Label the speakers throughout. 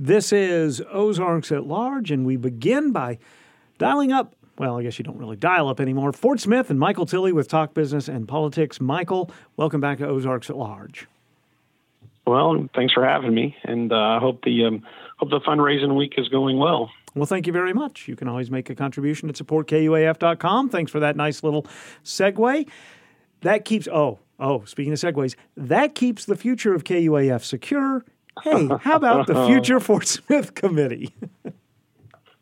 Speaker 1: This is Ozarks at Large, and we begin by dialing up. Well, I guess you don't really dial up anymore. Fort Smith and Michael Tilley with Talk Business and Politics. Michael, welcome back to Ozarks at Large.
Speaker 2: Well, thanks for having me, and I uh, hope the um, hope the fundraising week is going well.
Speaker 1: Well, thank you very much. You can always make a contribution at supportkuaf.com. Thanks for that nice little segue. That keeps oh oh speaking of segues, that keeps the future of KUAF secure hey, how about the future Fort Smith committee?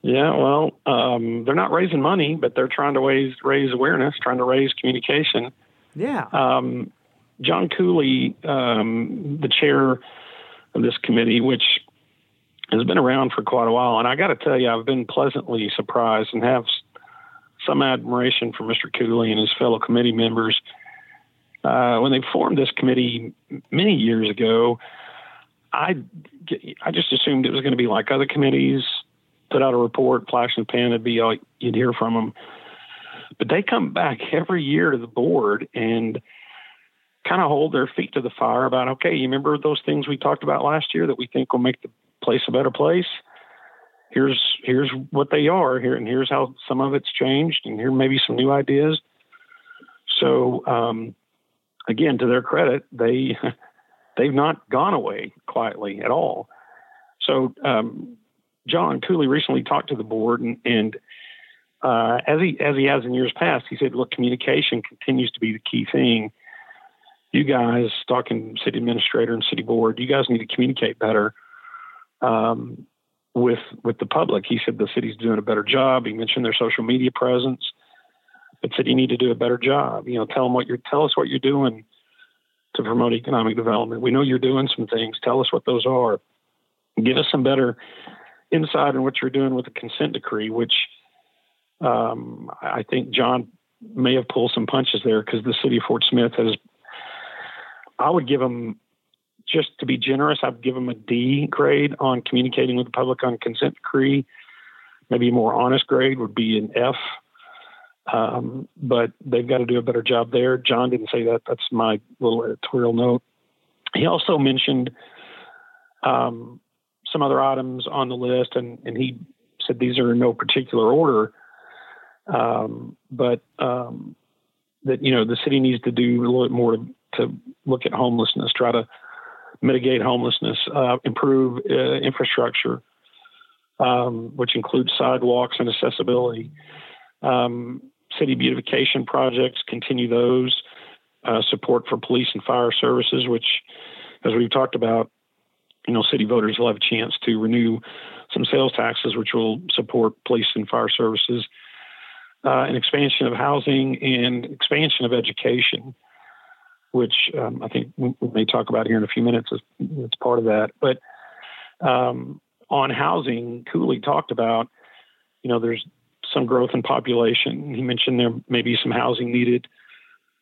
Speaker 2: yeah, well, um, they're not raising money, but they're trying to raise raise awareness, trying to raise communication.
Speaker 1: Yeah.
Speaker 2: Um, John Cooley, um, the chair of this committee, which has been around for quite a while, and I got to tell you, I've been pleasantly surprised and have some admiration for Mr. Cooley and his fellow committee members. Uh, when they formed this committee many years ago, I I just assumed it was going to be like other committees, put out a report, flash in the pan, it'd be all you'd hear from them. But they come back every year to the board and kind of hold their feet to the fire about, okay, you remember those things we talked about last year that we think will make the place a better place? Here's here's what they are here, and here's how some of it's changed, and here maybe some new ideas. So um, again, to their credit, they they've not gone away quietly at all. So um, John Cooley recently talked to the board, and, and uh, as he as he has in years past, he said, "Look, communication continues to be the key thing. You guys, talking city administrator and city board, you guys need to communicate better um, with with the public." He said the city's doing a better job. He mentioned their social media presence, but said you need to do a better job. You know, tell them what you're tell us what you're doing to promote economic development. We know you're doing some things. Tell us what those are. Give us some better insight on what you're doing with the consent decree, which um, I think John may have pulled some punches there because the city of Fort Smith has. I would give them, just to be generous, I'd give them a D grade on communicating with the public on consent decree. Maybe a more honest grade would be an F um, but they've got to do a better job there. John didn't say that. That's my little editorial note. He also mentioned um, some other items on the list, and, and he said these are in no particular order. Um, but um, that you know the city needs to do a little bit more to, to look at homelessness, try to mitigate homelessness, uh, improve uh, infrastructure, um, which includes sidewalks and accessibility. Um, city beautification projects, continue those. Uh, support for police and fire services, which, as we've talked about, you know, city voters will have a chance to renew some sales taxes, which will support police and fire services. Uh, an expansion of housing and expansion of education, which um, I think we, may talk about here in a few minutes. It's part of that. But um, on housing, Cooley talked about, you know, there's some growth in population. He mentioned there may be some housing needed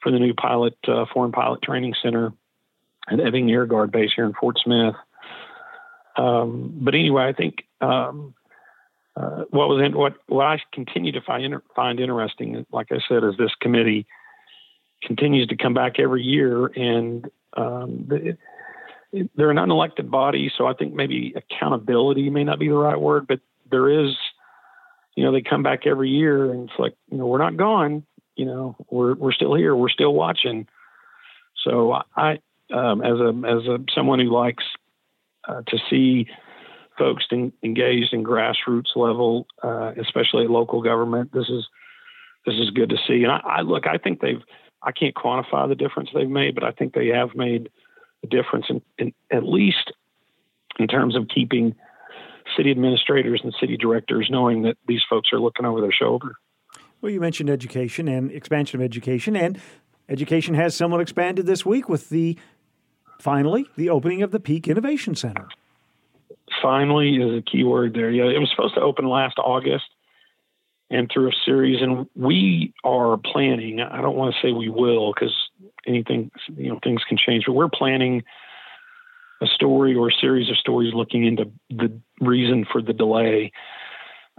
Speaker 2: for the new pilot uh, foreign pilot training center at Ebbing Air Guard Base here in Fort Smith. Um, but anyway, I think um, uh, what was in, what what I continue to find find interesting, like I said, is this committee continues to come back every year, and um, the, they're an unelected body, so I think maybe accountability may not be the right word, but there is you know, they come back every year and it's like, you know, we're not gone, you know, we're, we're still here. We're still watching. So I, um, as a, as a, someone who likes uh, to see folks in, engaged in grassroots level, uh, especially at local government, this is, this is good to see. And I, I look, I think they've, I can't quantify the difference they've made, but I think they have made a difference in, in at least in terms of keeping city administrators and city directors knowing that these folks are looking over their shoulder.
Speaker 1: Well, you mentioned education and expansion of education, and education has somewhat expanded this week with the finally the opening of the Peak Innovation Center.
Speaker 2: Finally is a key word there. Yeah, it was supposed to open last August and through a series, and we are planning. I don't want to say we will because anything, you know, things can change, but we're planning a story or a series of stories looking into the reason for the delay.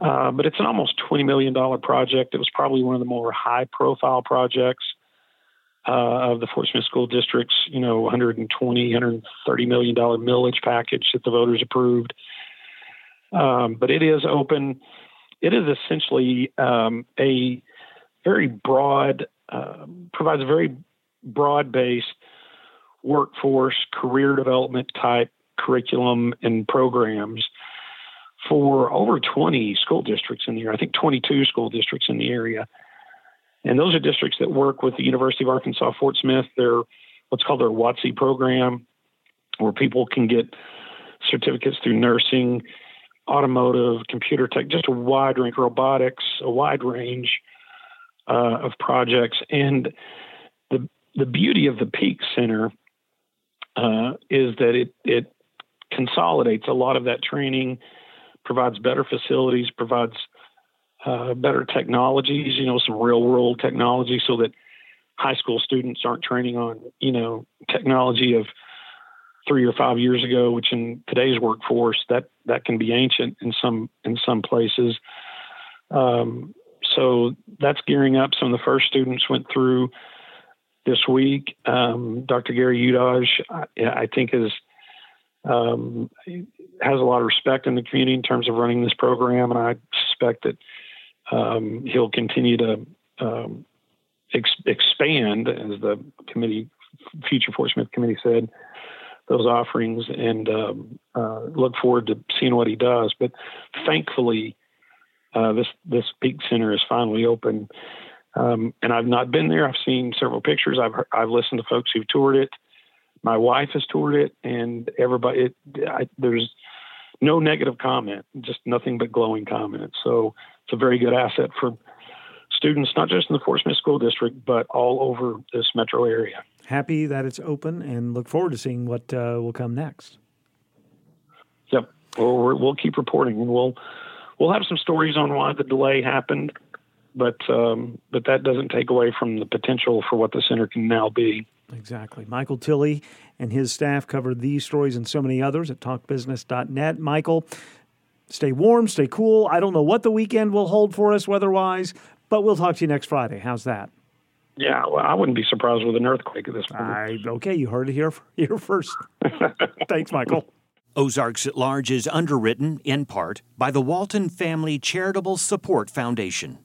Speaker 2: Uh, but it's an almost $20 million project. It was probably one of the more high profile projects uh, of the Fort Smith School District's, you know, 120, 130 million dollar millage package that the voters approved. Um, but it is open. It is essentially um, a very broad, uh, provides a very broad based workforce career development type curriculum and programs for over 20 school districts in the area. I think 22 school districts in the area. And those are districts that work with the University of Arkansas Fort Smith. They're what's called their WOTC program, where people can get certificates through nursing, automotive, computer tech, just a wide range, robotics, a wide range uh, of projects. And the the beauty of the Peak Center uh, is that it it consolidates a lot of that training, provides better facilities, provides uh, better technologies, you know, some real world technology, so that high school students aren't training on you know technology of three or five years ago, which in today's workforce that that can be ancient in some in some places. Um, so that's gearing up. Some of the first students went through this week. Um, Dr. Gary Udouj, I, I think, is um, has a lot of respect in the community in terms of running this program, and I suspect that um, he'll continue to um, ex- expand, as the committee, Future Fort Smith Committee said, those offerings, and um, uh, look forward to seeing what he does. But thankfully, uh, this this Peak Center is finally open, um, and I've not been there. I've seen several pictures. I've I've listened to folks who've toured it. My wife has toured it, and everybody. It, I, there's no negative comment, just nothing but glowing comments. So it's a very good asset for students, not just in the Fort Smith School District, but all over this metro area.
Speaker 1: Happy that it's open, and look forward to seeing what uh, will come next.
Speaker 2: Yep, well, we'll keep reporting, and we'll we'll have some stories on why the delay happened, but um, but that doesn't take away from the potential for what the center can now be.
Speaker 1: Exactly. Michael Tilley and his staff covered these stories and so many others at talkbusiness.net. Michael, stay warm, stay cool. I don't know what the weekend will hold for us weather-wise, but we'll talk to you next Friday. How's that?
Speaker 2: Yeah, well, I wouldn't be surprised with an earthquake at this point.
Speaker 1: I, okay, you heard it here, here first. Thanks, Michael.
Speaker 3: Ozarks at Large is underwritten, in part, by the Walton Family Charitable Support Foundation.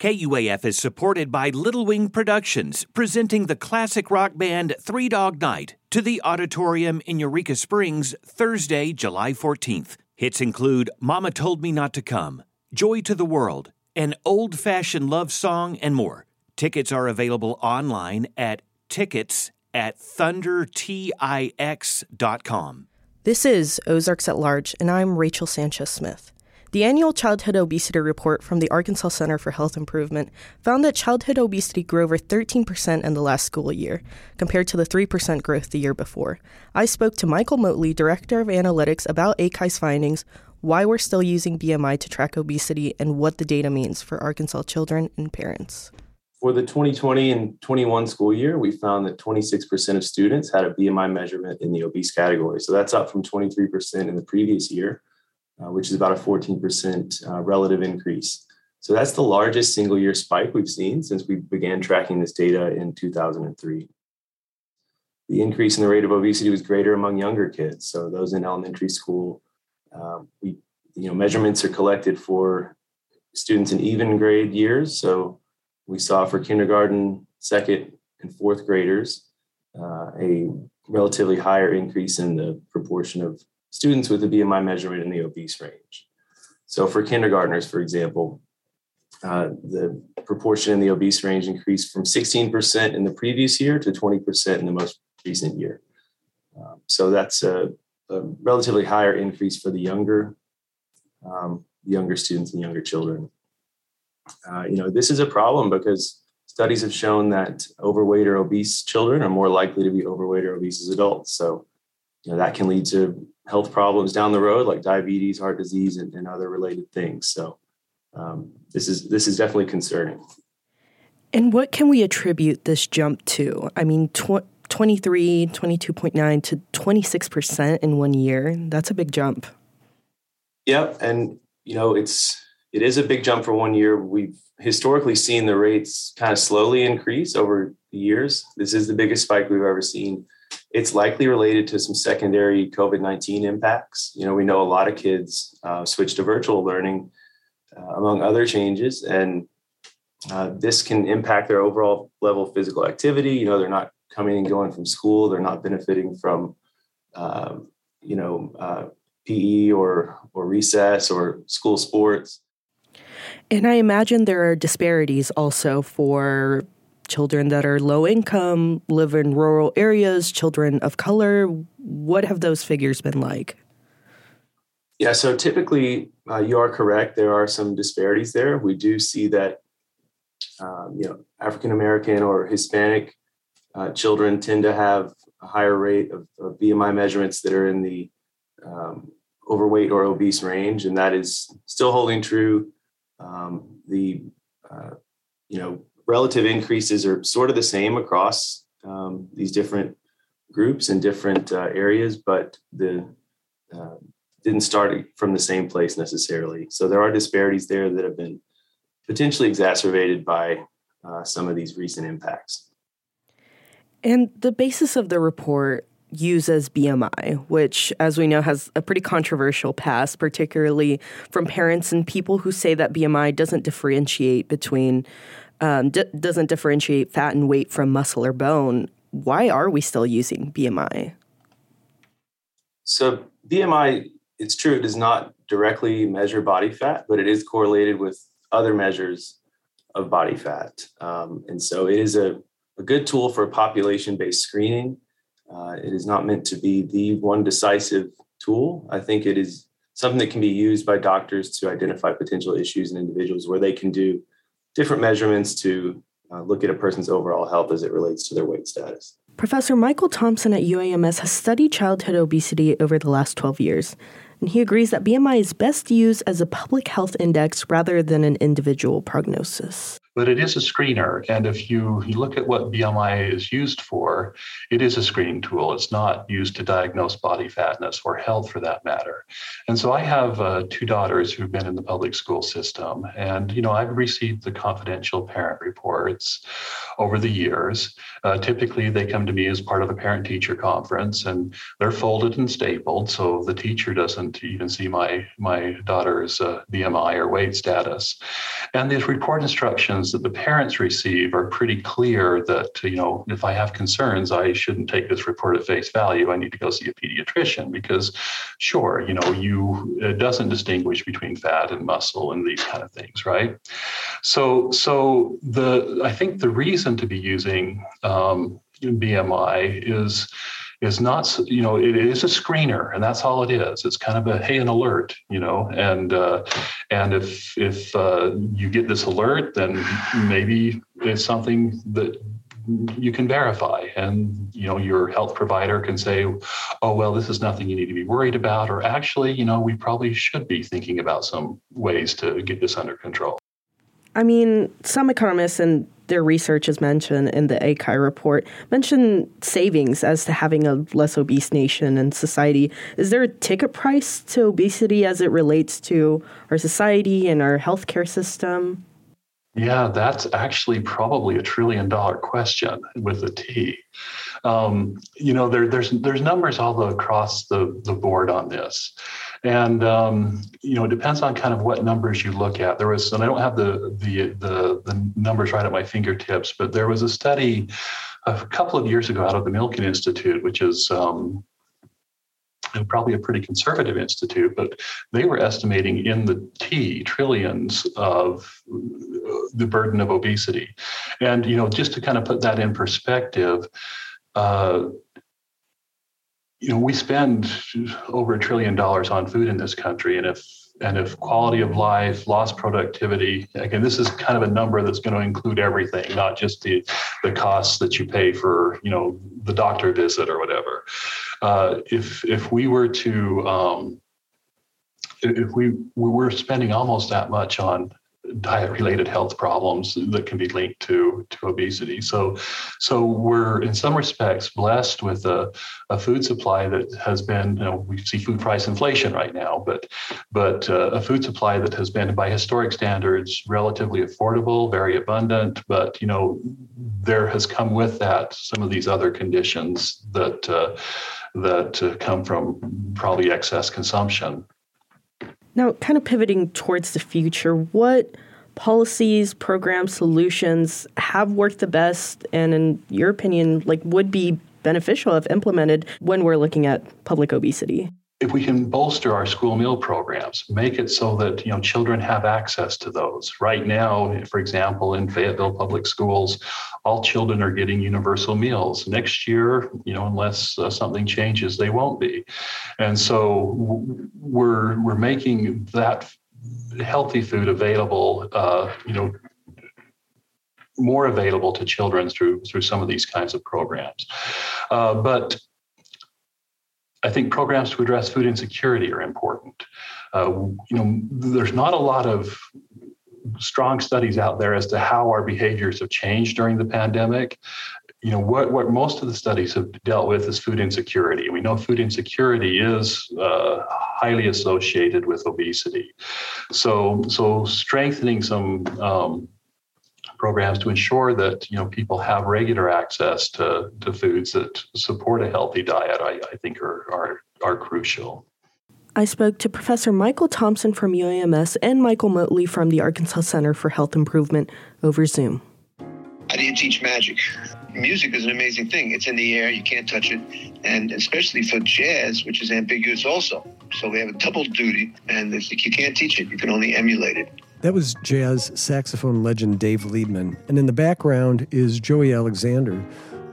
Speaker 3: KUAF is supported by Little Wing Productions, presenting the classic rock band Three Dog Night to the auditorium in Eureka Springs Thursday, July 14th. Hits include Mama Told Me Not to Come, Joy to the World, an old fashioned love song, and more. Tickets are available online at tickets at thundertix.com.
Speaker 4: This is Ozarks at Large, and I'm Rachel Sanchez Smith. The annual Childhood Obesity Report from the Arkansas Center for Health Improvement found that childhood obesity grew over 13% in the last school year, compared to the 3% growth the year before. I spoke to Michael Motley, Director of Analytics, about ACHI's findings, why we're still using BMI to track obesity, and what the data means for Arkansas children and parents.
Speaker 5: For the 2020 and 21 school year, we found that 26% of students had a BMI measurement in the obese category. So that's up from 23% in the previous year, uh, which is about a 14% uh, relative increase. So that's the largest single year spike we've seen since we began tracking this data in 2003. The increase in the rate of obesity was greater among younger kids. So those in elementary school, um, we, you know, measurements are collected for students in even grade years. So we saw for kindergarten, second, and fourth graders uh, a relatively higher increase in the proportion of students with a BMI measurement in the obese range. So for kindergartners, for example, uh, the proportion in the obese range increased from 16% in the previous year to 20% in the most recent year. Um, so that's a, a, relatively higher increase for the younger, um, younger students and younger children. Uh, you know, this is a problem because studies have shown that overweight or obese children are more likely to be overweight or obese as adults. So, you know, that can lead to health problems down the road, like diabetes, heart disease, and, and other related things. So, um, this is this is definitely concerning.
Speaker 4: And what can we attribute this jump to? I mean, tw- 23, 22.9 to 26% in one year. That's a big jump.
Speaker 5: Yep. And, you know, it's it is a big jump for one year. We've historically seen the rates kind of slowly increase over the years. This is the biggest spike we've ever seen. It's likely related to some secondary COVID 19 impacts. You know, we know a lot of kids uh, switch to virtual learning, uh, among other changes, and uh, this can impact their overall level of physical activity. You know, they're not coming and going from school, they're not benefiting from, um, you know, uh, PE or, or recess or school sports.
Speaker 4: And I imagine there are disparities also for children that are low income, live in rural areas, children of color. What have those figures been like?
Speaker 5: Yeah, so typically uh, you are correct. There are some disparities there. We do see that um, you know African American or Hispanic uh, children tend to have a higher rate of, of BMI measurements that are in the um, overweight or obese range, and that is still holding true. Um, the uh, you know relative increases are sort of the same across um, these different groups and different uh, areas, but the uh, didn't start from the same place necessarily. So there are disparities there that have been potentially exacerbated by uh, some of these recent impacts.
Speaker 4: And the basis of the report uses BMI, which, as we know, has a pretty controversial past, particularly from parents and people who say that BMI doesn't differentiate between um, d- doesn't differentiate fat and weight from muscle or bone. Why are we still using BMI?
Speaker 5: So BMI, it's true, it does not directly measure body fat, but it is correlated with other measures of body fat, um, and so it is a, a good tool for population-based screening. Uh, it is not meant to be the one decisive tool. I think it is something that can be used by doctors to identify potential issues in individuals where they can do different measurements to uh, look at a person's overall health as it relates to their weight status.
Speaker 4: Professor Michael Thomsen at UAMS has studied childhood obesity over the last 12 years, and he agrees that BMI is best used as a public health index rather than an individual prognosis
Speaker 6: but it is a screener. And if you, you look at what BMI is used for, it is a screening tool. It's not used to diagnose body fatness or health for that matter. And so I have uh, two daughters who've been in the public school system. And, you know, I've received the confidential parent reports over the years. Uh, typically, they come to me as part of a parent teacher conference and they're folded and stapled. So the teacher doesn't even see my, my daughter's uh, BMI or weight status. And these report instructions that the parents receive are pretty clear that, you know, if I have concerns, I shouldn't take this report at face value. I need to go see a pediatrician because, sure, you know, you it doesn't distinguish between fat and muscle and these kind of things, right? So, so the I think the reason to be using um, BMI is is not you know it is a screener and that's all it is. It's kind of a hey an alert you know and uh, and if if uh, you get this alert then maybe it's something that you can verify. And you know your health provider can say oh well this is nothing you need to be worried about or actually you know we probably should be thinking about some ways to get this under control.
Speaker 4: I mean, some economists and their research is mentioned in the ACHI report mention savings as to having a less obese nation and society. Is there a ticket price to obesity as it relates to our society and our healthcare system?
Speaker 6: Yeah, that's actually probably a trillion dollar question with a T. Um, you know, there, there's there's numbers all across the, the board on this. And um, you know, it depends on kind of what numbers you look at. There was, and I don't have the the the, the numbers right at my fingertips, but there was a study a couple of years ago out of the Milken Institute, which is um, probably a pretty conservative institute, but they were estimating in the T trillions of the burden of obesity. And you know, just to kind of put that in perspective. Uh, you know, we spend over a trillion dollars on food in this country, and if and if quality of life, lost productivity, again, this is kind of a number that's going to include everything, not just the the costs that you pay for, you know, the doctor visit or whatever. Uh, if if we were to um, if we we were spending almost that much on diet related health problems that can be linked to to obesity. So so we're in some respects blessed with a, a food supply that has been you know we see food price inflation right now but but uh, a food supply that has been by historic standards relatively affordable very abundant but you know there has come with that some of these other conditions that uh, that uh, come from probably excess consumption
Speaker 4: now, kind of pivoting towards the future, what policies, programs, solutions have worked the best and in your opinion like would be beneficial if implemented when we're looking at public obesity?
Speaker 6: If we can bolster our school meal programs, make it so that you know children have access to those. Right now, for example, in Fayetteville Public Schools, all children are getting universal meals. Next year, you know, unless uh, something changes, they won't be. And so we're we're making that healthy food available. Uh, you know, more available to children through through some of these kinds of programs. Uh, but I think programs to address food insecurity are important. Uh, you know, there's not a lot of strong studies out there as to how our behaviors have changed during the pandemic. You know, what, what most of the studies have dealt with is food insecurity. We know food insecurity is uh, highly associated with obesity. So, so strengthening some um, programs to ensure that you know people have regular access to, to foods that support a healthy diet, I, I think are, are, are crucial.
Speaker 4: I spoke to Professor Michael Thomsen from UAMS and Michael Motley from the Arkansas Center for Health Improvement over Zoom.
Speaker 7: I didn't teach magic. Music is an amazing thing. It's in the air, you can't touch it. And especially for jazz, which is ambiguous also. So we have a double duty, and if you can't teach it, you can only emulate it.
Speaker 8: That was jazz saxophone legend Dave Liebman. And in the background is Joey Alexander.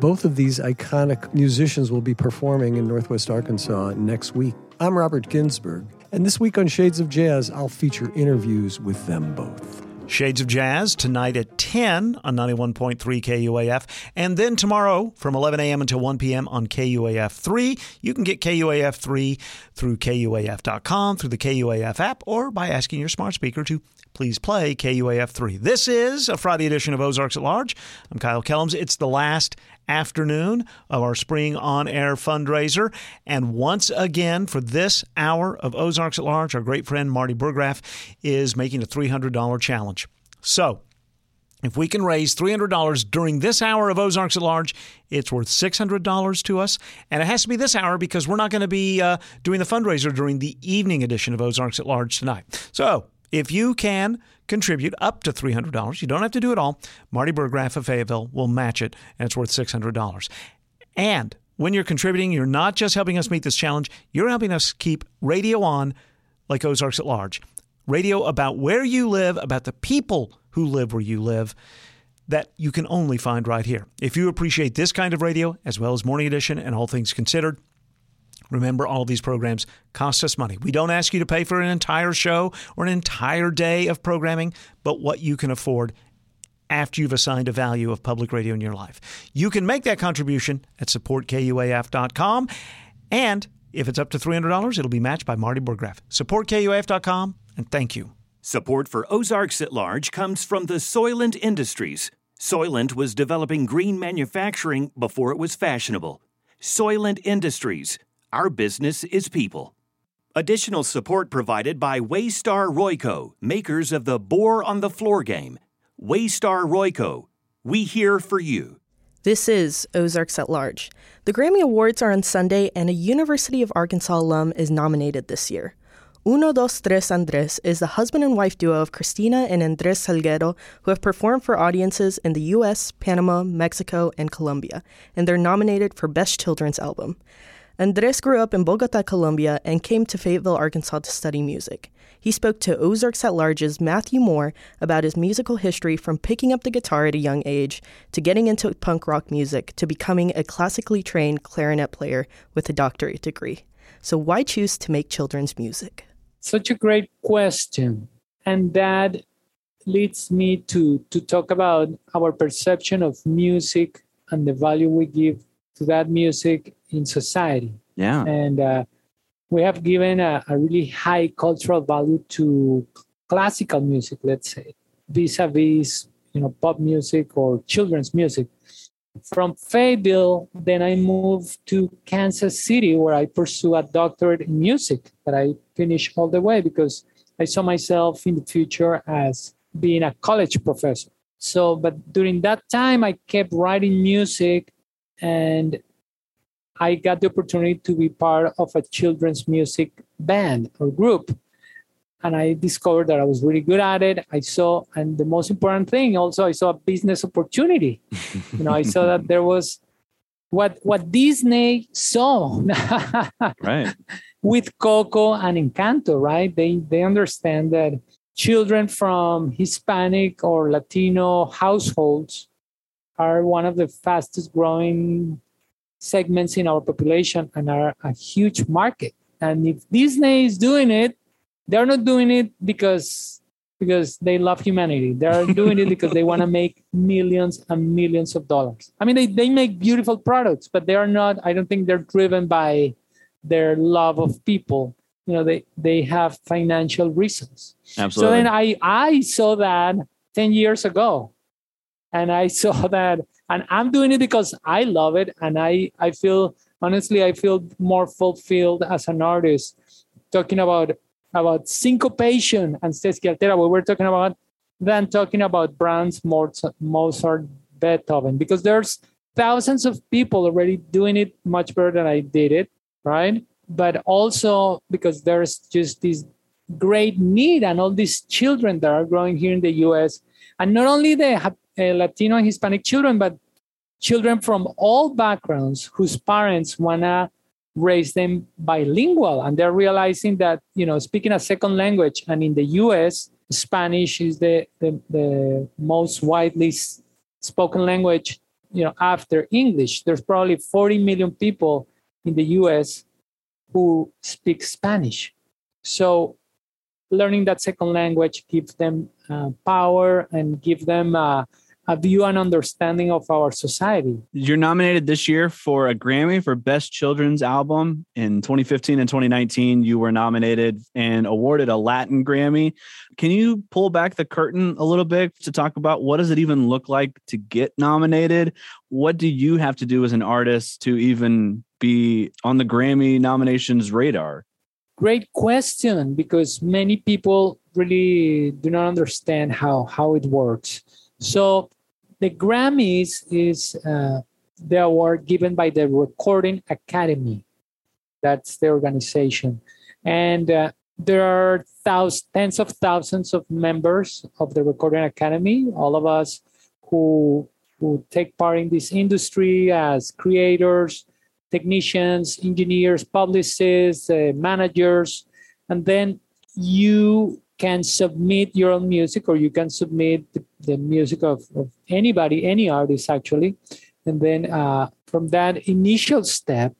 Speaker 8: Both of these iconic musicians will be performing in Northwest Arkansas next week. I'm Robert Ginsburg, and this week on Shades of Jazz, I'll feature interviews with them both.
Speaker 1: Shades of Jazz tonight at 10 on 91.3 KUAF. And then tomorrow from 11 a.m. until 1 p.m. on KUAF 3. You can get KUAF 3 through KUAF.com, through the KUAF app, or by asking your smart speaker to please play KUAF 3. This is a Friday edition of Ozarks at Large. I'm Kyle Kellums. It's the last afternoon of our spring on air fundraiser. And once again, for this hour of Ozarks at Large, our great friend Marty Burgraff is making a $300 challenge. So, if we can raise $300 during this hour of Ozarks at Large, it's worth $600 to us. And it has to be this hour because we're not going to be uh, doing the fundraiser during the evening edition of Ozarks at Large tonight. So if you can contribute up to $300, you don't have to do it all. Marty Burgraff of Fayetteville will match it, and it's worth $600. And when you're contributing, you're not just helping us meet this challenge, you're helping us keep radio on like Ozarks at Large. Radio about where you live, about the people who live where you live, that you can only find right here. If you appreciate this kind of radio, as well as Morning Edition and All Things Considered, Remember, all these programs cost us money. We don't ask you to pay for an entire show or an entire day of programming, but what you can afford after you've assigned a value of public radio in your life. You can make that contribution at supportkuaf.com. And if it's up to $300, it'll be matched by Marty Burgraff. Supportkuaf.com, and thank you.
Speaker 3: Support for Ozarks at Large comes from the Soylent Industries. Soylent was developing green manufacturing before it was fashionable. Soylent Industries our business is people. Additional support provided by Waystar Royco, makers of the Boar on the Floor game. Waystar Royco, we here for you.
Speaker 4: This is Ozarks at Large. The Grammy Awards are on Sunday, and a University of Arkansas alum is nominated this year. Uno Dos Tres Andres is the husband and wife duo of Cristina and Andres Salguero, who have performed for audiences in the US, Panama, Mexico, and Colombia, and they're nominated for Best Children's Album. Andres grew up in Bogota, Colombia, and came to Fayetteville, Arkansas to study music. He spoke to Ozarks at Large's Matthew Moore about his musical history from picking up the guitar at a young age to getting into punk rock music to becoming a classically trained clarinet player with a doctorate degree. So, why choose to make children's music?
Speaker 9: Such a great question. And that leads me to, to talk about our perception of music and the value we give to that music in society.
Speaker 10: Yeah.
Speaker 9: And uh, we have given a, a, really high cultural value to classical music, let's say. vis-a-vis you know pop music or children's music from Fayetteville, then I moved to Kansas City, where I pursue a doctorate in music that I finished all the way because I saw myself in the future as being a college professor. So, but during that time, I kept writing music and I got the opportunity to be part of a children's music band or group and I discovered that I was really good at it. I saw, and the most important thing, also, I saw a business opportunity. you know, I saw that there was what what Disney saw,
Speaker 10: right,
Speaker 9: with Coco and Encanto. Right, they they understand that children from Hispanic or Latino households are one of the fastest growing segments in our population and are a huge market. And if Disney is doing it, they're not doing it because because they love humanity. They're doing it because they want to make millions and millions of dollars. I mean, they, they make beautiful products, but they are not, I don't think they're driven by their love of people. You know, they, they have financial reasons.
Speaker 10: Absolutely.
Speaker 9: So then I, I saw that 10 years ago. And I saw that, and I'm doing it because I love it. And I, I feel, honestly, I feel more fulfilled as an artist talking about about syncopation and sesquialtera, what we're talking about, than talking about Brahms, Mozart, Beethoven, because there's thousands of people already doing it much better than I did it, right? But also because there's just this great need and all these children that are growing here in the US. And not only the uh, Latino and Hispanic children, but children from all backgrounds whose parents want to raise them bilingual. And they're realizing that you know speaking a second language and in the us spanish is the, the, the most widely spoken language you know after english. There's probably 40 million people in the us who speak spanish. So learning that second language gives them uh, power and give them uh, a view and understanding of our society.
Speaker 10: You're nominated this year for a Grammy for Best Children's Album. In 2015 and 2019, you were nominated and awarded a Latin Grammy. Can you pull back the curtain a little bit to talk about what does it even look like to get nominated? What do you have to do as an artist to even be on the Grammy nominations radar?
Speaker 9: Great question because many people really do not understand how how it works. So the Grammys is uh, the award given by the Recording Academy. That's the organization. And uh, there are thousands, tens of thousands of members of the Recording Academy, all of us who, who take part in this industry as creators, technicians, engineers, publicists, uh, managers. And then you can submit your own music or you can submit the, music of, of, anybody, any artist actually. And then uh, from that initial step,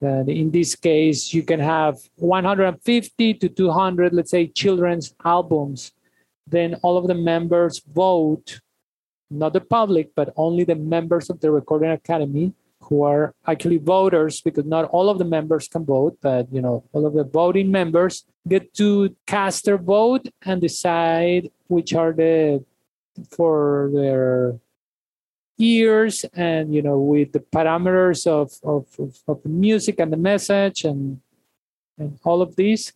Speaker 9: that in this case, you can have 150 to 200, let's say, children's albums. Then all of the members vote, not the public, but only the members of the Recording Academy who are actually voters because not all of the members can vote but you know all of the voting members get to cast their vote and decide which are the for their ears and you know with the parameters of of, of, of the music and the message and and all of these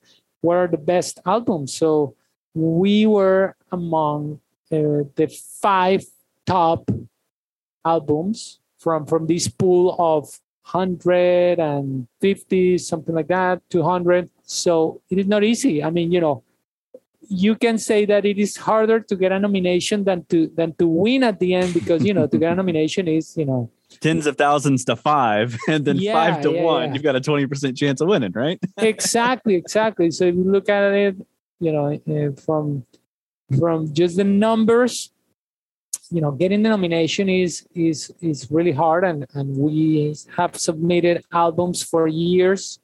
Speaker 9: what are the best albums? So we were among uh, the five top albums from from this pool of 150 something like that 200 so it is not easy. I mean you know you can say that it is harder to get a nomination than to than to win at the end because you know to get a nomination is you know.
Speaker 10: Tens of thousands to five and then yeah, five to yeah, one. yeah. you've got a 20% chance of winning right?
Speaker 9: Exactly exactly. So if you look at it you know uh, from from just the numbers you know getting the nomination is is is really hard and and we have submitted albums for years.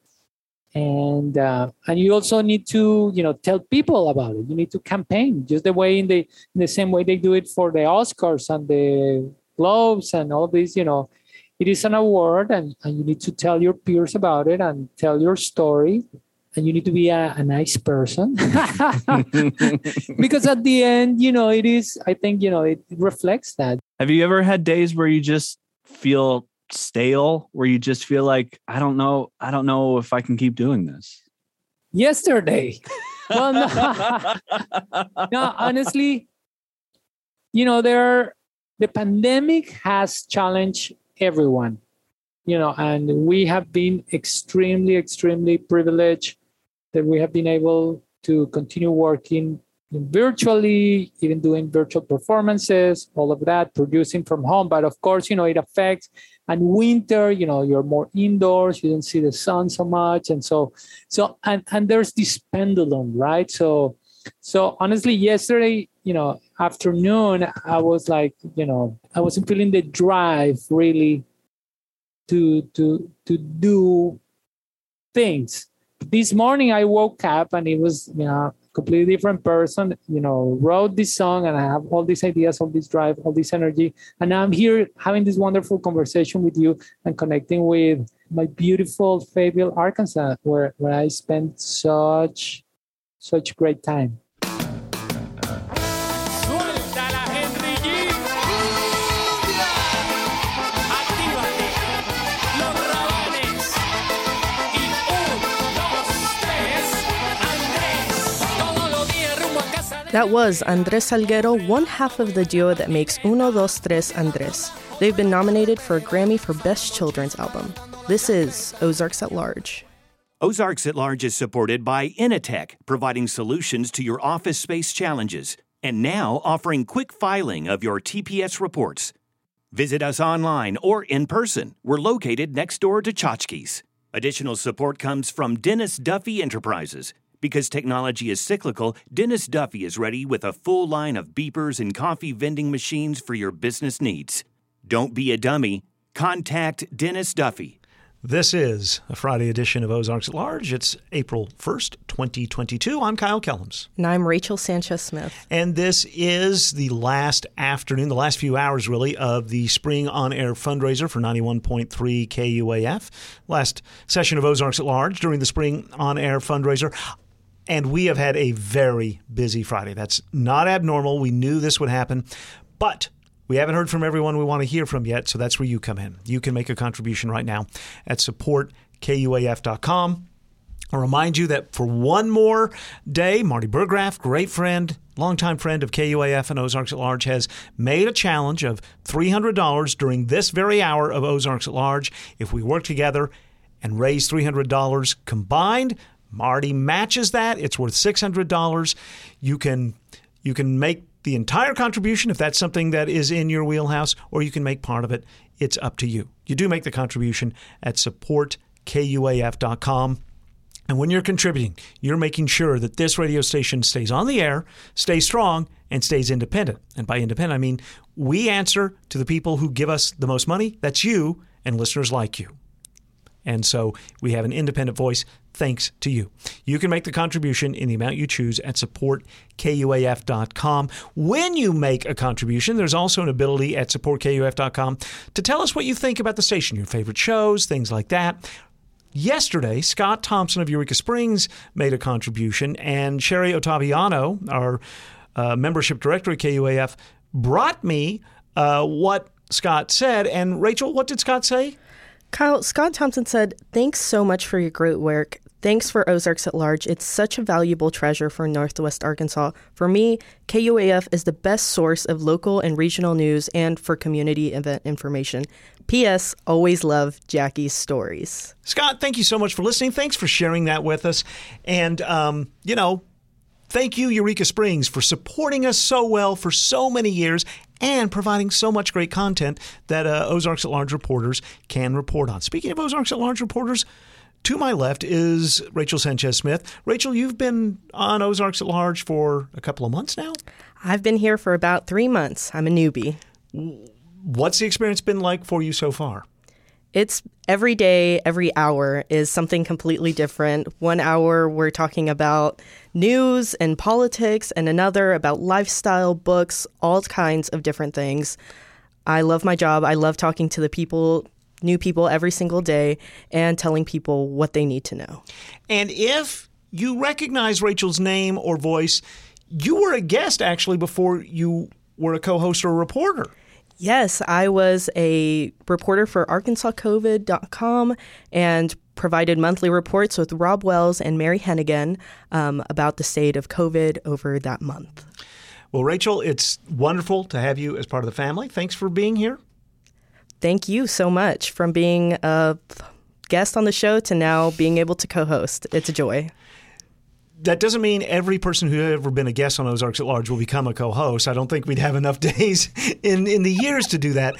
Speaker 9: And uh, and you also need to you know tell people about it. You need to campaign just the way in the in the same way they do it for the oscars and the globes and all these you know. It is an award and, and you need to tell your peers about it and tell your story and you need to be a, a nice person. Because at the end you know it is i think you know it reflects that.
Speaker 10: Have you ever had days where you just feel stale where you just feel like i don't know i don't know if i can keep doing this?
Speaker 9: Yesterday. Well no, no honestly you know there the pandemic has challenged everyone you know and we have been extremely extremely privileged that we have been able to continue working virtually even doing virtual performances all of that producing from home. But of course you know it affects and winter you know you're more indoors you don't see the sun so much and so so and and there's this pendulum right? So so honestly yesterday you know afternoon i was like you know i wasn't feeling the drive really to to to do things this morning i woke up and it was you know completely different person you know wrote this song and i have all these ideas all this drive all this energy. And now i'm here having this wonderful conversation with you and connecting with my beautiful fayetteville arkansas where, where i spent such such great time
Speaker 4: That was Andres Salguero, one half of the duo that makes Uno Dos Tres Andres. They've been nominated for a Grammy for Best Children's Album. This is Ozarks at Large.
Speaker 3: Ozarks at Large is supported by Initech, providing solutions to your office space challenges, and now offering quick filing of your TPS reports. Visit us online or in person. We're located next door to Chotchkie's. Additional support comes from Dennis Duffy Enterprises. Because technology is cyclical, Dennis Duffy is ready with a full line of beepers and coffee vending machines for your business needs. Don't be a dummy. Contact Dennis Duffy.
Speaker 1: This is a Friday edition of Ozarks at Large. It's April 1st, 2022. I'm Kyle Kellums.
Speaker 4: And I'm Rachel Sanchez Smith.
Speaker 1: And this is the last afternoon, the last few hours really, of the spring on air fundraiser for 91.3 KUAF. Last session of Ozarks at Large during the spring on air fundraiser. And we have had a very busy Friday. That's not abnormal. We knew this would happen. But we haven't heard from everyone we want to hear from yet, so that's where you come in. You can make a contribution right now at supportkuaf.com. I'll remind you that for one more day, Marty Burgraff, great friend, longtime friend of KUAF and Ozarks at Large, has made a challenge of $300 during this very hour of Ozarks at Large. If we work together and raise $300 combined, Marty matches that. It's worth $600. You can you can make the entire contribution if that's something that is in your wheelhouse or you can make part of it. It's up to you. You do make the contribution at supportkuaf.com. And when you're contributing, you're making sure that this radio station stays on the air, stays strong, and stays independent. And by independent, I mean we answer to the people who give us the most money. That's you and listeners like you. And so we have an independent voice thanks to you. You can make the contribution in the amount you choose at supportkuaf.com. When you make a contribution, there's also an ability at supportkuaf.com to tell us what you think about the station, your favorite shows, things like that. Yesterday, Scott Thompson of Eureka Springs made a contribution, and Sherry Ottaviano, our uh, membership director at KUAF, brought me uh, what Scott said. And Rachel, what did Scott say?
Speaker 4: Kyle, Scott Thompson said, Thanks so much for your great work. Thanks for Ozarks at Large. It's such a valuable treasure for Northwest Arkansas. For me, KUAF is the best source of local and regional news and for community event information. P.S. Always love Jackie's stories.
Speaker 1: Scott, thank you so much for listening. Thanks for sharing that with us. And, um, you know, Thank you, Eureka Springs, for supporting us so well for so many years and providing so much great content that uh, Ozarks at Large reporters can report on. Speaking of Ozarks at Large reporters, to my left is Rachel Sanchez Smith. Rachel, you've been on Ozarks at Large for a couple of months now?
Speaker 4: I've been here for about three months. I'm a newbie.
Speaker 1: What's the experience been like for you so far?
Speaker 4: It's every day, every hour is something completely different. One hour, we're talking about news and politics, and another about lifestyle, books, all kinds of different things. I love my job. I love talking to the people new people every single day and telling people what they need to know.
Speaker 1: And if you recognize Rachel's name or voice, you were a guest actually before you were a co host or a reporter.
Speaker 4: Yes, I was a reporter for ArkansasCovid.com and provided monthly reports with Rob Wells and Mary Hennigan um, about the state of COVID over that month.
Speaker 1: Well, Rachel, it's wonderful to have you as part of the family. Thanks for being here.
Speaker 4: Thank you so much from being a guest on the show to now being able to co host. It's a joy
Speaker 1: that doesn't mean every person who ever been a guest on Ozarks at Large will become a co-host. I don't think we'd have enough days in in the years to do that.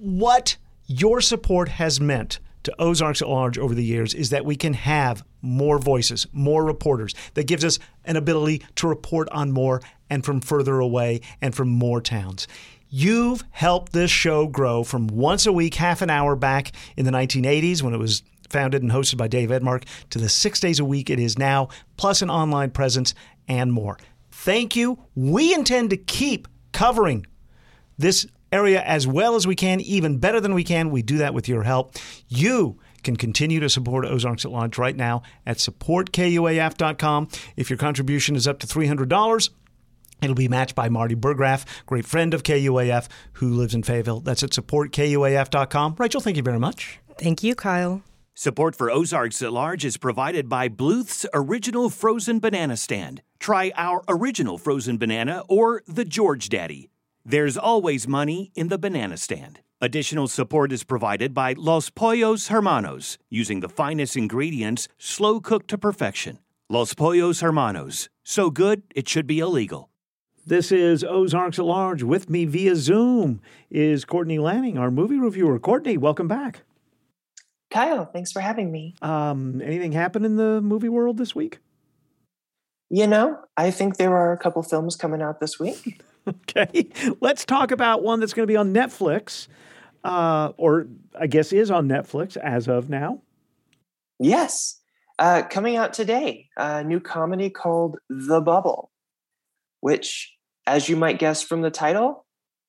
Speaker 1: What your support has meant to Ozarks at Large over the years is that we can have more voices, more reporters. That gives us an ability to report on more and from further away and from more towns. You've helped this show grow from once a week, half an hour back in the 1980s when it was founded and hosted by Dave Edmark, to the six days a week it is now, plus an online presence and more. Thank you. We intend to keep covering this area as well as we can, even better than we can. We do that with your help. You can continue to support Ozarks at Large right now at supportkuaf.com. If your contribution is up to $300, It'll be matched by Marty Burgraff, great friend of KUAF who lives in Fayetteville. That's at supportkuaf.com. Rachel, thank you very much.
Speaker 4: Thank you, Kyle.
Speaker 3: Support for Ozarks at Large is provided by Bluth's Original Frozen Banana Stand. Try our original frozen banana or the George Daddy. There's always money in the banana stand. Additional support is provided by Los Pollos Hermanos, using the finest ingredients, slow cooked to perfection. Los Pollos Hermanos, so good it should be illegal.
Speaker 1: This is Ozarks at Large. With me via Zoom is Courtney Lanning, our movie reviewer. Courtney, welcome back.
Speaker 11: Kyle, thanks for having me.
Speaker 1: Um, anything happen in the movie world this week?
Speaker 11: You know, I think there are a couple films coming out this week.
Speaker 1: okay, let's talk about one that's going to be on Netflix, uh, or I guess is on Netflix as of now.
Speaker 11: Yes, uh, coming out today, a new comedy called The Bubble, which, as you might guess from the title,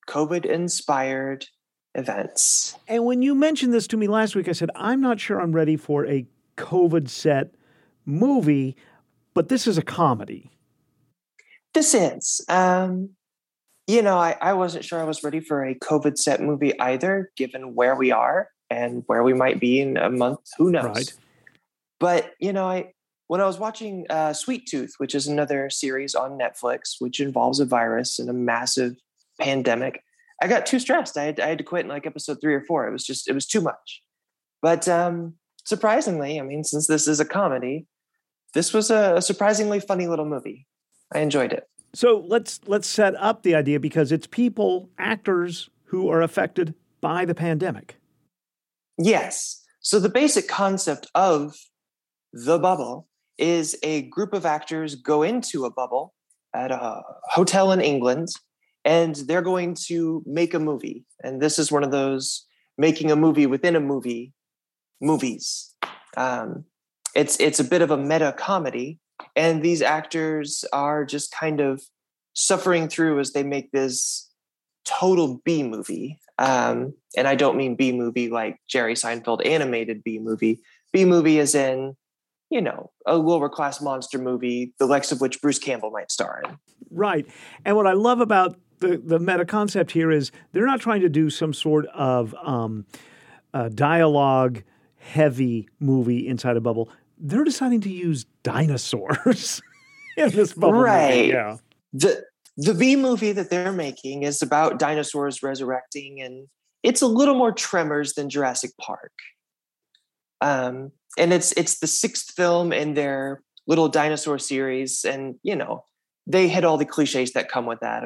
Speaker 11: COVID inspired events.
Speaker 1: And when you mentioned this to me last week, I said, I'm not sure I'm ready for a COVID set movie, but this is a comedy.
Speaker 11: This is. Um, you know, I, I wasn't sure I was ready for a COVID set movie either, given where we are and where we might be in a month. Who knows? Right. But, you know, I when I was watching uh, Sweet Tooth, which is another series on Netflix, which involves a virus and a massive pandemic, I got too stressed. I had, I had to quit in like episode three or four. It was just, it was too much. But um, surprisingly, I mean, since this is a comedy, this was a, a surprisingly funny little movie. I enjoyed it.
Speaker 1: So let's let's set up the idea because it's people, actors who are affected by the pandemic.
Speaker 11: Yes. So the basic concept of the bubble is a group of actors go into a bubble at a hotel in England and they're going to make a movie. And this is one of those making a movie within a movie movies. Um, it's it's a bit of a meta comedy, and these actors are just kind of suffering through as they make this total B movie. Um, and I don't mean B movie like Jerry Seinfeld animated B movie. B movie is in, you know, a lower class monster movie, the likes of which Bruce Campbell might star in.
Speaker 1: Right. And what I love about the the meta concept here is they're not trying to do some sort of um, uh, dialogue heavy movie inside a bubble. They're deciding to use dinosaurs in this bubble.
Speaker 11: Right.
Speaker 1: Movie. Yeah.
Speaker 11: The the B movie that they're making is about dinosaurs resurrecting, and it's a little more tremors than Jurassic Park. Um, and it's it's the sixth film in their little dinosaur series, and you know they hit all the cliches that come with that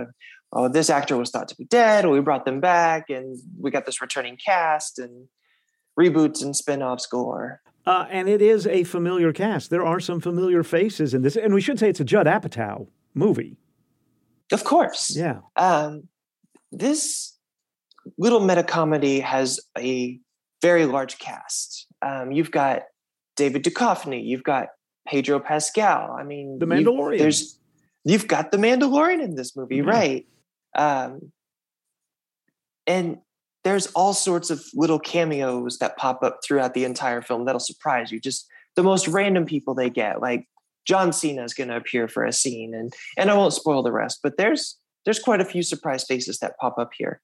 Speaker 11: oh, this actor was thought to be dead, we brought them back, and we got this returning cast and reboots and spin-offs galore.
Speaker 1: Uh, and it is a familiar cast. There are some familiar faces in this, and we should say it's a Judd Apatow movie.
Speaker 11: Of course,
Speaker 1: yeah.
Speaker 11: Um, this little meta comedy has a very large cast. Um, you've got David Duchovny, you've got Pedro Pascal. I mean,
Speaker 1: The Mandalorian.
Speaker 11: There's you've got the Mandalorian in this movie, mm-hmm. right? Um, and there's all sorts of little cameos that pop up throughout the entire film that'll surprise you. Just the most random people they get, like John Cena is going to appear for a scene, and and I won't spoil the rest, but there's there's quite a few surprise faces that pop up here,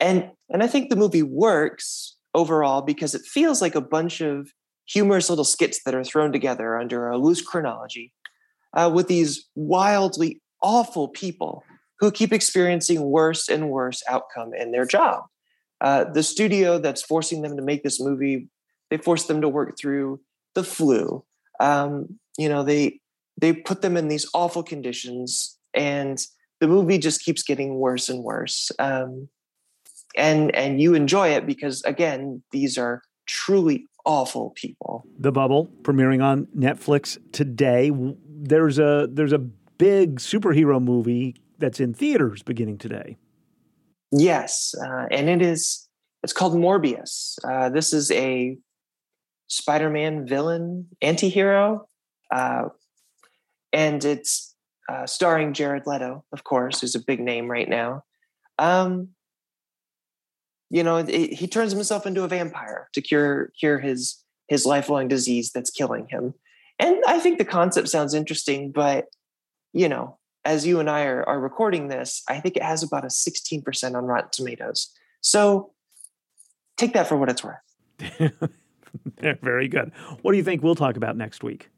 Speaker 11: and and I think the movie works overall because it feels like a bunch of humorous little skits that are thrown together under a loose chronology uh, with these wildly awful people who keep experiencing worse and worse outcome in their job. Uh, the studio that's forcing them to make this movie, they force them to work through the flu. Um, you know, they they put them in these awful conditions, and the movie just keeps getting worse and worse. Um, and and you enjoy it because again, these are truly awful people.
Speaker 1: The Bubble premiering on Netflix today. There's a there's a big superhero movie that's in theaters beginning today.
Speaker 11: Yes, uh, and it is. It's called Morbius. Uh, this is a Spider-Man villain anti-hero, uh, and it's uh, starring Jared Leto, of course, who's a big name right now. Um, you know, it, he turns himself into a vampire to cure cure his his lifelong disease that's killing him. And I think the concept sounds interesting, but you know, as you and I are, are recording this, I think it has about a 16% on Rotten Tomatoes. So take that for what it's worth.
Speaker 1: Very good. What do you think we'll talk about next week?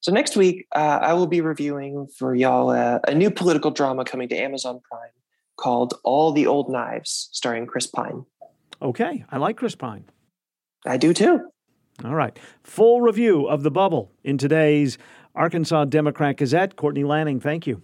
Speaker 11: So next week, uh, I will be reviewing for y'all uh, a new political drama coming to Amazon Prime called All the Old Knives, starring Chris Pine.
Speaker 1: Okay, I like Chris Pine.
Speaker 11: I do too.
Speaker 1: All right. Full review of The Bubble in today's Arkansas Democrat Gazette. Courtney Lanning, thank you.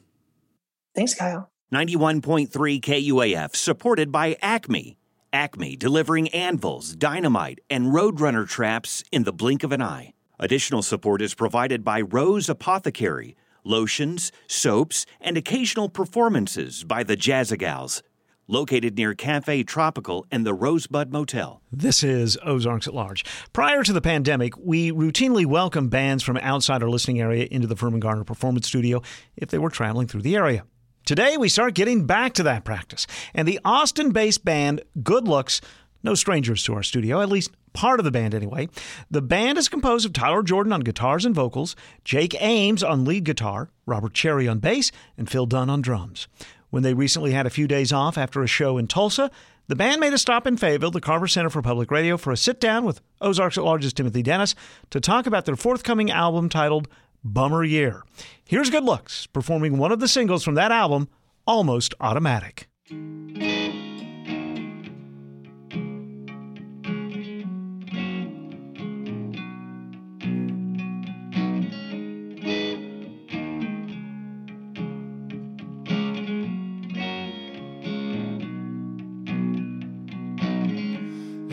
Speaker 11: Thanks, Kyle.
Speaker 3: 91.3 KUAF, supported by Acme. Acme delivering anvils, dynamite, and roadrunner traps in the blink of an eye. Additional support is provided by Rose Apothecary lotions, soaps, and occasional performances by the Jazzagals. Located near Cafe Tropical and the Rosebud Motel.
Speaker 1: This is Ozarks at Large. Prior to the pandemic, we routinely welcome bands from outside our listening area into the Firmin Garner Performance Studio if they were traveling through the area. Today, we start getting back to that practice, and the Austin based band Good Looks no strangers to our studio, at least part of the band anyway. The band is composed of Tyler Jordan on guitars and vocals, Jake Ames on lead guitar, Robert Cherry on bass, and Phil Dunn on drums. When they recently had a few days off after a show in Tulsa, the band made a stop in Fayetteville, the Carver Center for Public Radio, for a sit down with Ozarks at Large's Timothy Dennis to talk about their forthcoming album titled Bummer Year. Here's Good Looks performing one of the singles from that album, Almost Automatic.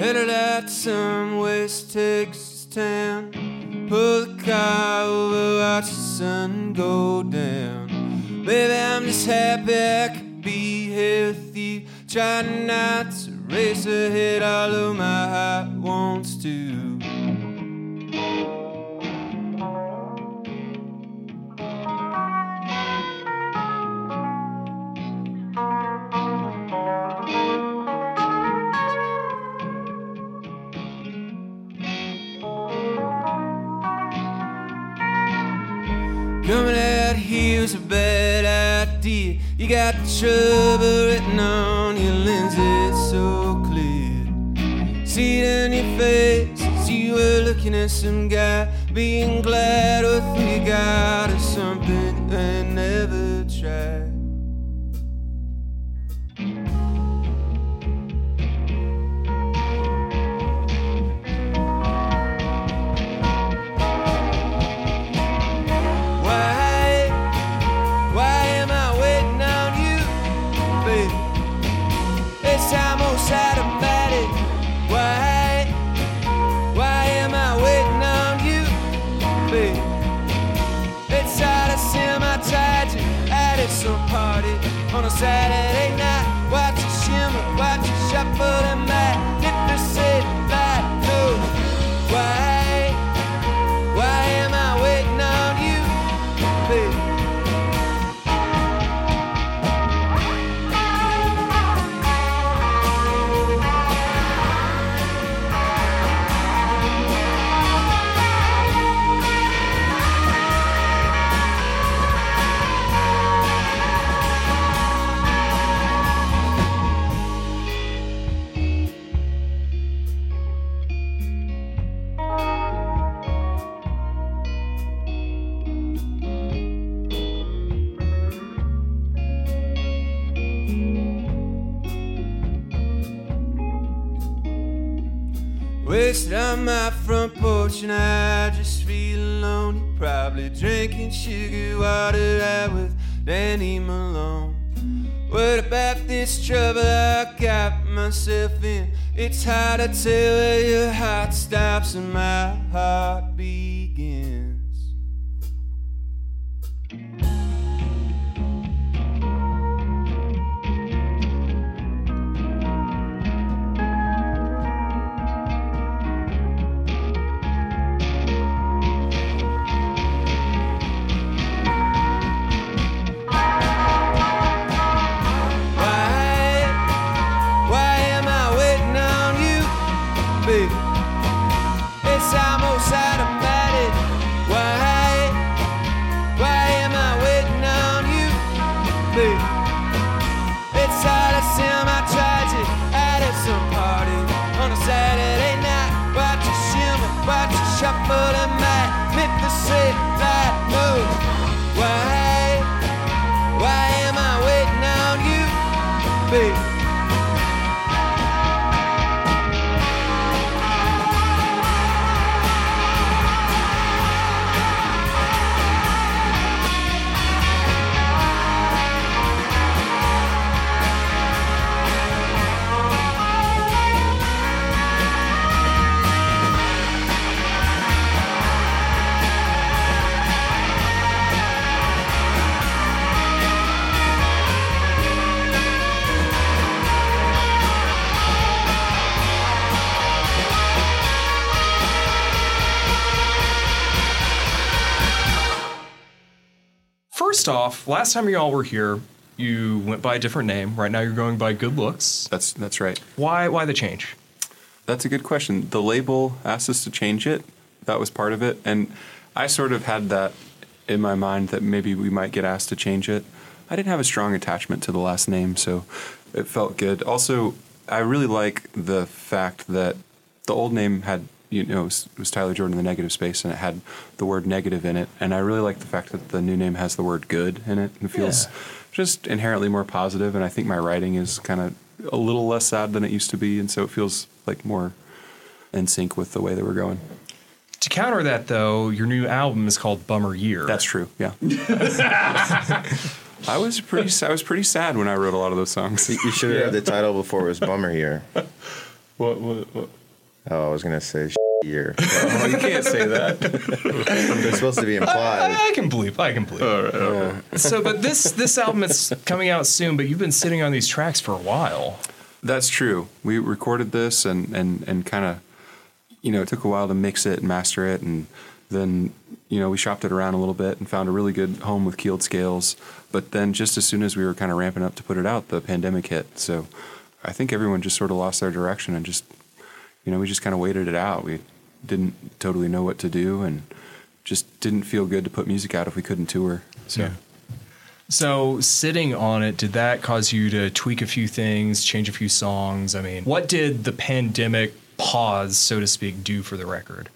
Speaker 12: Headed out to some West Texas town. Pull the car over, watch the sun go down. Baby, I'm just happy I could be here with you. Trying not to race ahead, although my heart wants to. Here's a bad idea. You got the trouble written on your lenses so clear. See it in your face as you were looking at some guy, being glad with you got or something ain't never myself in? It's hard to tell where your heart stops and my heart begins.
Speaker 13: Last time y'all were here, you went by a different name. Right now, you're going by Good Looks.
Speaker 14: That's that's right.
Speaker 13: Why why the change?
Speaker 14: That's a good question. The label asked us to change it. That was part of it, and I sort of had that in my mind that maybe we might get asked to change it. I didn't have a strong attachment to the last name, so it felt good. Also, I really like the fact that the old name had you know was, was Tyler Jordan the negative space and it had the word negative in it, and I really like the fact that the new name has the word good in it and it feels
Speaker 13: Yeah.
Speaker 14: just inherently more positive. And I think my writing is kind of a little less sad than it used to be, and so it feels like more in sync with the way that we're going.
Speaker 13: To counter that, though, your new album is called Bummer Year.
Speaker 14: That's true. Yeah. I was pretty. I was pretty sad when I wrote a lot of those songs.
Speaker 15: You should have had the title before it was Bummer Year.
Speaker 14: What? What? what?
Speaker 15: Oh, I was gonna say year.
Speaker 14: Oh, you can't say that.
Speaker 15: It's supposed to be implied.
Speaker 13: I, I can believe. I can believe.
Speaker 14: All right, all right.
Speaker 13: So, but this this album is coming out soon. But you've been sitting on these tracks for a while.
Speaker 14: That's true. We recorded this and and and kind of, you know, it took a while to mix it and master it, and then you know we shopped it around a little bit and found a really good home with keeled scales. But then just as soon as we were kind of ramping up to put it out, the pandemic hit. So I think everyone just sort of lost their direction and just, you know, we just kind of waited it out. We didn't totally know what to do and just didn't feel good to put music out if we couldn't tour. So.
Speaker 13: Yeah. So, sitting on it, did that cause you to tweak a few things, change a few songs? I mean, what did the pandemic pause, so to speak, do for the record?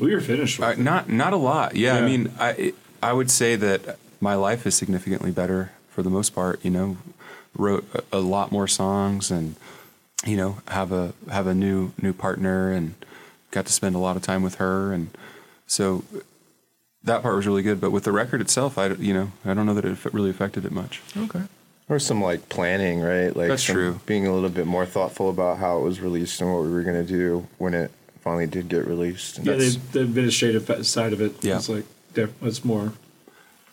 Speaker 16: We were finished.
Speaker 14: Uh, not not a lot. Yeah,
Speaker 16: Yeah.
Speaker 14: I mean, I I would say that my life is significantly better for the most part. You know, wrote a, a lot more songs, and you know, have a have a new new partner, and got to spend a lot of time with her, and so that part was really good. But with the record itself, I you know I don't know that it really affected it much.
Speaker 13: Okay.
Speaker 15: Or some like planning, right? Like
Speaker 14: That's true.
Speaker 15: Being a little bit more thoughtful about how it was released and what we were gonna do when it finally did get released. And
Speaker 16: Yeah, the, the administrative side of it
Speaker 14: Yeah.
Speaker 16: was like there was more.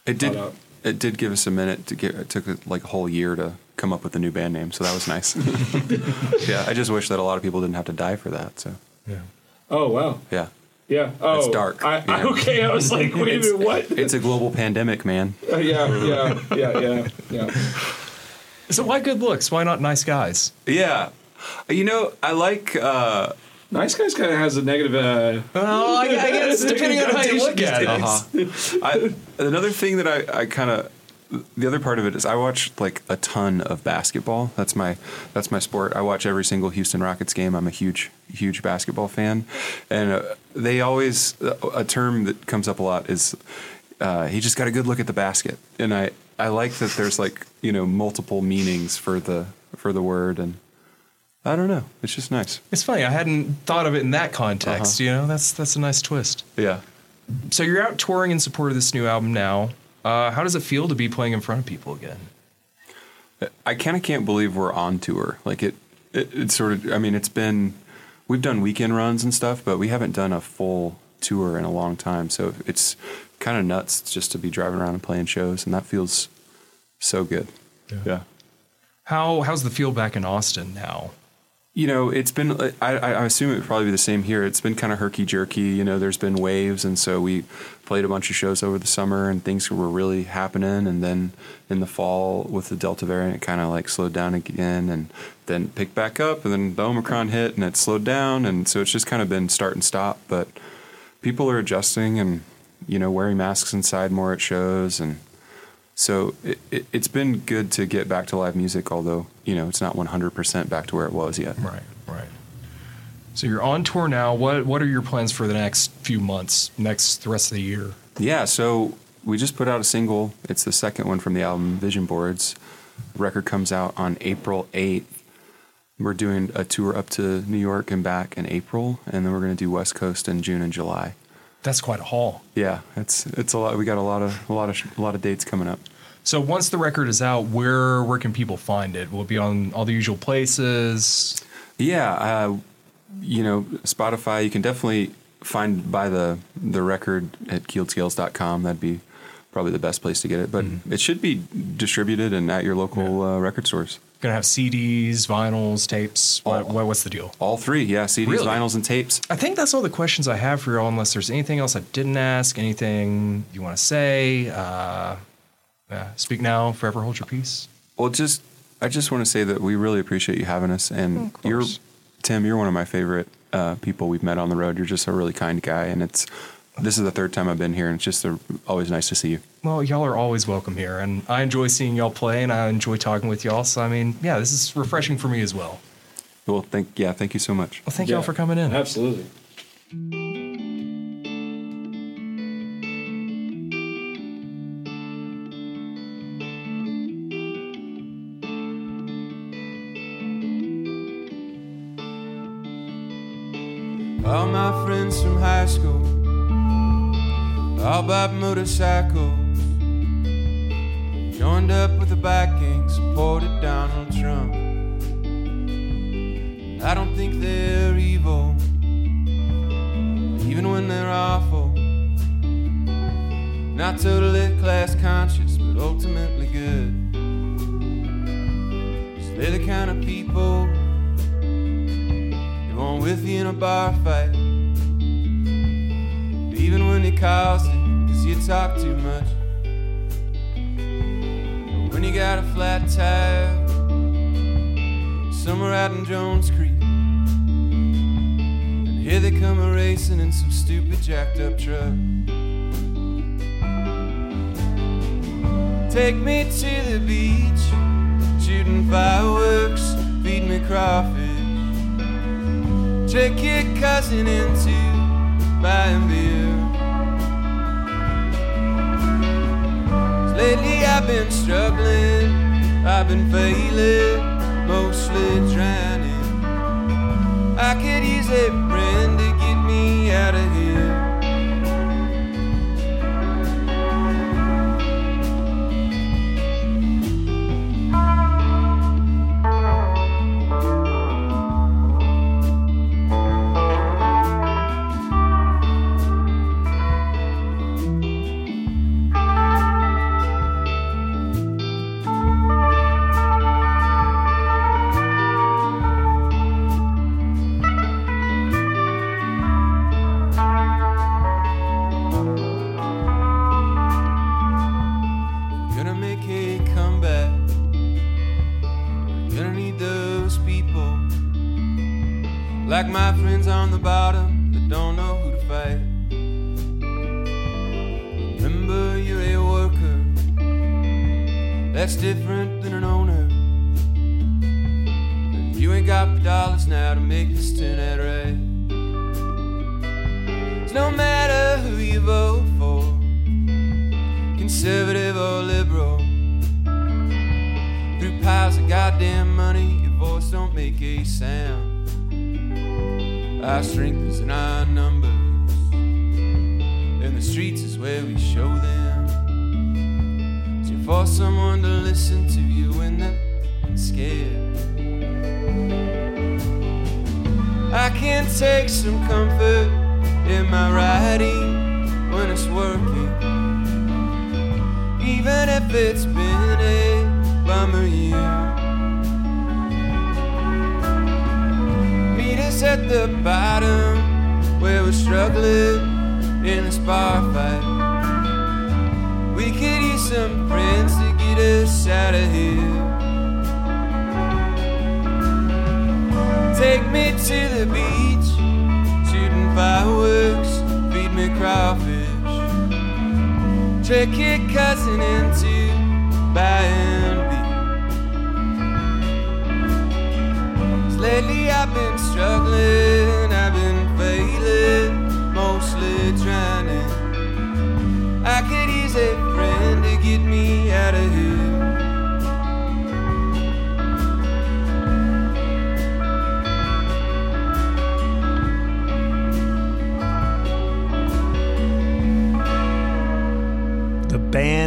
Speaker 14: It did.
Speaker 16: out.
Speaker 14: It did give us a minute to get. It took like a whole year to come up with a new band name, so that was nice. yeah, I just wish that a lot of people didn't have to die for that. So
Speaker 13: Yeah.
Speaker 16: Oh wow.
Speaker 14: yeah,
Speaker 16: Yeah. Oh,
Speaker 14: it's dark.
Speaker 16: I, I, okay, I was like, wait a minute, what?
Speaker 14: It's a global pandemic, man.
Speaker 16: Uh, yeah, yeah, yeah, yeah, yeah.
Speaker 13: So, why good looks? Why not nice guys?
Speaker 14: Yeah, you know, I like. uh
Speaker 16: Nice guys kind of has a negative. Uh,
Speaker 13: Oh, I, I guess depending on how you look at it.
Speaker 14: Uh-huh. I, another thing that I, I kind of the other part of it is I watch like a ton of basketball. That's my that's my sport. I watch every single Houston Rockets game. I'm a huge huge basketball fan, and uh, they always a term that comes up a lot is uh, he just got a good look at the basket, and I I like that there's like you know multiple meanings for the for the word and I don't know. It's just nice.
Speaker 13: It's funny. I hadn't thought of it in that context.
Speaker 14: Uh-huh.
Speaker 13: You know, that's that's a nice twist.
Speaker 14: Yeah.
Speaker 13: So you're out touring in support of this new album now. Uh, how does it feel to be playing in front of people again?
Speaker 14: I kind of can't believe we're on tour. Like it, it, it's sort of. I mean, it's been we've done weekend runs and stuff, but we haven't done a full tour in a long time. So it's kind of nuts just to be driving around and playing shows, and that feels so good. Yeah.
Speaker 13: How how's the feel back in Austin now?
Speaker 14: You know, it's been. I, I assume it would probably be the same here. It's been kind of herky jerky. You know, there's been waves, and so we played a bunch of shows over the summer, and things were really happening. And then in the fall, with the Delta variant, it kind of like slowed down again, and then picked back up, and then the Omicron hit, and it slowed down, and so it's just kind of been start and stop. But people are adjusting, and you know, wearing masks inside more at shows, and so it, it, it's been good to get back to live music, although you know it's not 100% back to where it was yet.
Speaker 13: Right, right. So you're on tour now. What what are your plans for the next few months, next the rest of the year?
Speaker 14: Yeah, so we just put out a single. It's the second one from the album Vision Boards. The record comes out on April 8th. We're doing a tour up to New York and back in April, and then we're going to do West Coast in June and July.
Speaker 13: That's quite a haul.
Speaker 14: Yeah, it's it's a lot. We got a lot of a lot of a lot of dates coming up.
Speaker 13: So once the record is out, where where can people find it? Will it be on all the usual places?
Speaker 14: Yeah, uh, you know, Spotify. You can definitely find buy the the record at keeledscales.com. That'd be probably the best place to get it. But it should be distributed and at your local uh, record stores.
Speaker 13: Gonna have CDs, vinyls, tapes. What, what, what's the deal?
Speaker 14: All three, yeah, CDs,
Speaker 13: Really?
Speaker 14: vinyls, and tapes.
Speaker 13: I think that's all the questions I have for y'all. Unless there's anything else I didn't ask, anything you want to say. Uh, yeah, speak now, forever hold your peace.
Speaker 14: Well, just I just want to say that we really appreciate you having us, and you're Tim. You're one of my favorite uh, people we've met on the road. You're just a really kind guy, and it's this is the third time I've been here, and it's just a, always nice to see you.
Speaker 13: Well, y'all are always welcome here, and I enjoy seeing y'all play, and I enjoy talking with y'all. So I mean, yeah, this is refreshing for me as well.
Speaker 14: Well, thank yeah, thank you so much.
Speaker 13: Well, thank y'all for coming in.
Speaker 16: Absolutely.
Speaker 12: All my friends from high school, all bought motorcycles. Joined up with the gang, supported Donald Trump. I don't think they're evil, even when they're awful. Not totally class conscious, but ultimately good. 'Cause they're the kind of people you want with you in a bar fight. Even when it, talk too much. When you got a flat tire, somewhere out in Jones Creek, and here they come a racing in some stupid jacked up truck. Take me to the beach, shooting fireworks, feed me crawfish. Trick your cousin into buying beer. Lately I've been struggling, I've been failing, mostly drowning. I could use me crawfish. Trick your cousin into buying. 'Cause lately I've been struggling, I've been failing, mostly trying to. I could use a friend to get me out of here.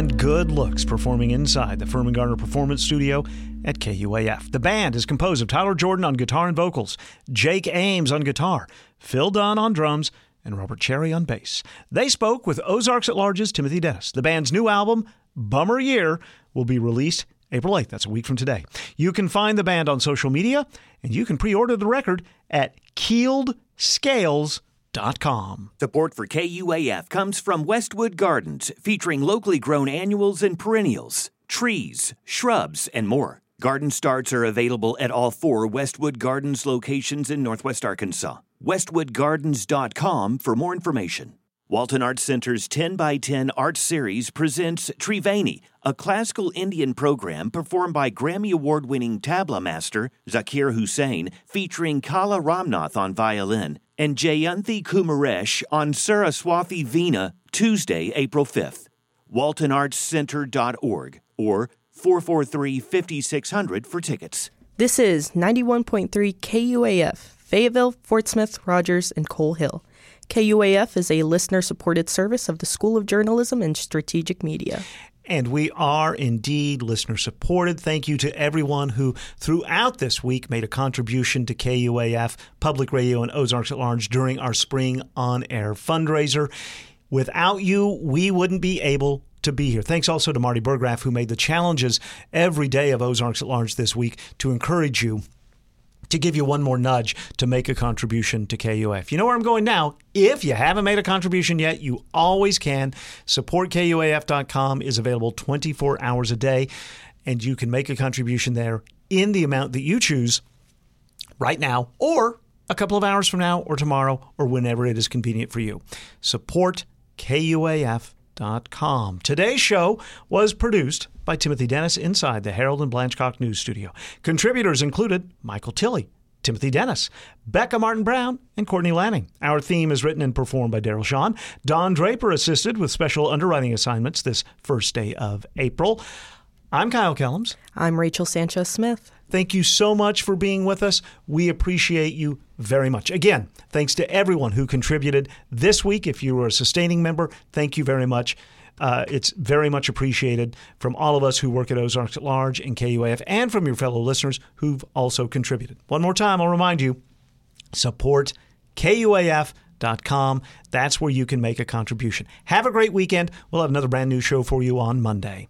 Speaker 1: Band Good Looks performing inside the Firmin Garner Performance Studio at KUAF. The band is composed of Tyler Jordan on guitar and vocals, Jake Ames on guitar, Phil Dunn on drums, and Robert Cherry on bass. They spoke with Ozarks at Large's Timothy Dennis. The band's new album, Bummer Year, will be released April 8th. That's a week from today. You can find the band on social media, and you can pre order the record at keeledscales.com.
Speaker 3: Support for KUAF comes from Westwood Gardens, featuring locally grown annuals and perennials, trees, shrubs, and more. Garden starts are available at all four Westwood Gardens locations in Northwest Arkansas. WestwoodGardens.com for more information. Walton Arts Center's 10 by 10 art series presents Triveni, a classical Indian program performed by Grammy Award winning tabla master Zakir Hussain, featuring Kala Ramnath on violin and Jayanthi Kumaresh on Saraswati Veena, Tuesday, April 5th. WaltonArtsCenter.org or 443 5600 for tickets.
Speaker 4: This is 91.3 KUAF, Fayetteville, Fort Smith, Rogers, and Coal Hill. KUAF is a listener supported service of the School of Journalism and Strategic Media.
Speaker 1: And we are indeed listener supported. Thank you to everyone who, throughout this week, made a contribution to KUAF, Public Radio, and Ozarks at Large during our spring on air fundraiser. Without you, we wouldn't be able to be here. Thanks also to Marty Burgraff, who made the challenges every day of Ozarks at Large this week to encourage you to give you one more nudge to make a contribution to KUAF. You know where I'm going now? If you haven't made a contribution yet, you always can. SupportKUAF.com is available 24 hours a day, and you can make a contribution there in the amount that you choose right now or a couple of hours from now or tomorrow or whenever it is convenient for you. Support KUAF.com. Today's show was produced by Timothy Dennis inside the Harold and Blanchcock News Studio. Contributors included Michael Tilley, Timothy Dennis, Becca Martin Brown, and Courtney Lanning. Our theme is written and performed by Daryl Shawn. Don Draper assisted with special underwriting assignments this first day of April. I'm Kyle Kellums.
Speaker 4: I'm Rachel Sanchez Smith.
Speaker 1: Thank you so much for being with us. We appreciate you very much. Again, thanks to everyone who contributed this week. If you were a sustaining member, thank you very much. Uh, it's very much appreciated from all of us who work at Ozarks at Large and KUAF and from your fellow listeners who've also contributed. One more time, I'll remind you support KUAF.com. That's where you can make a contribution. Have a great weekend. We'll have another brand new show for you on Monday.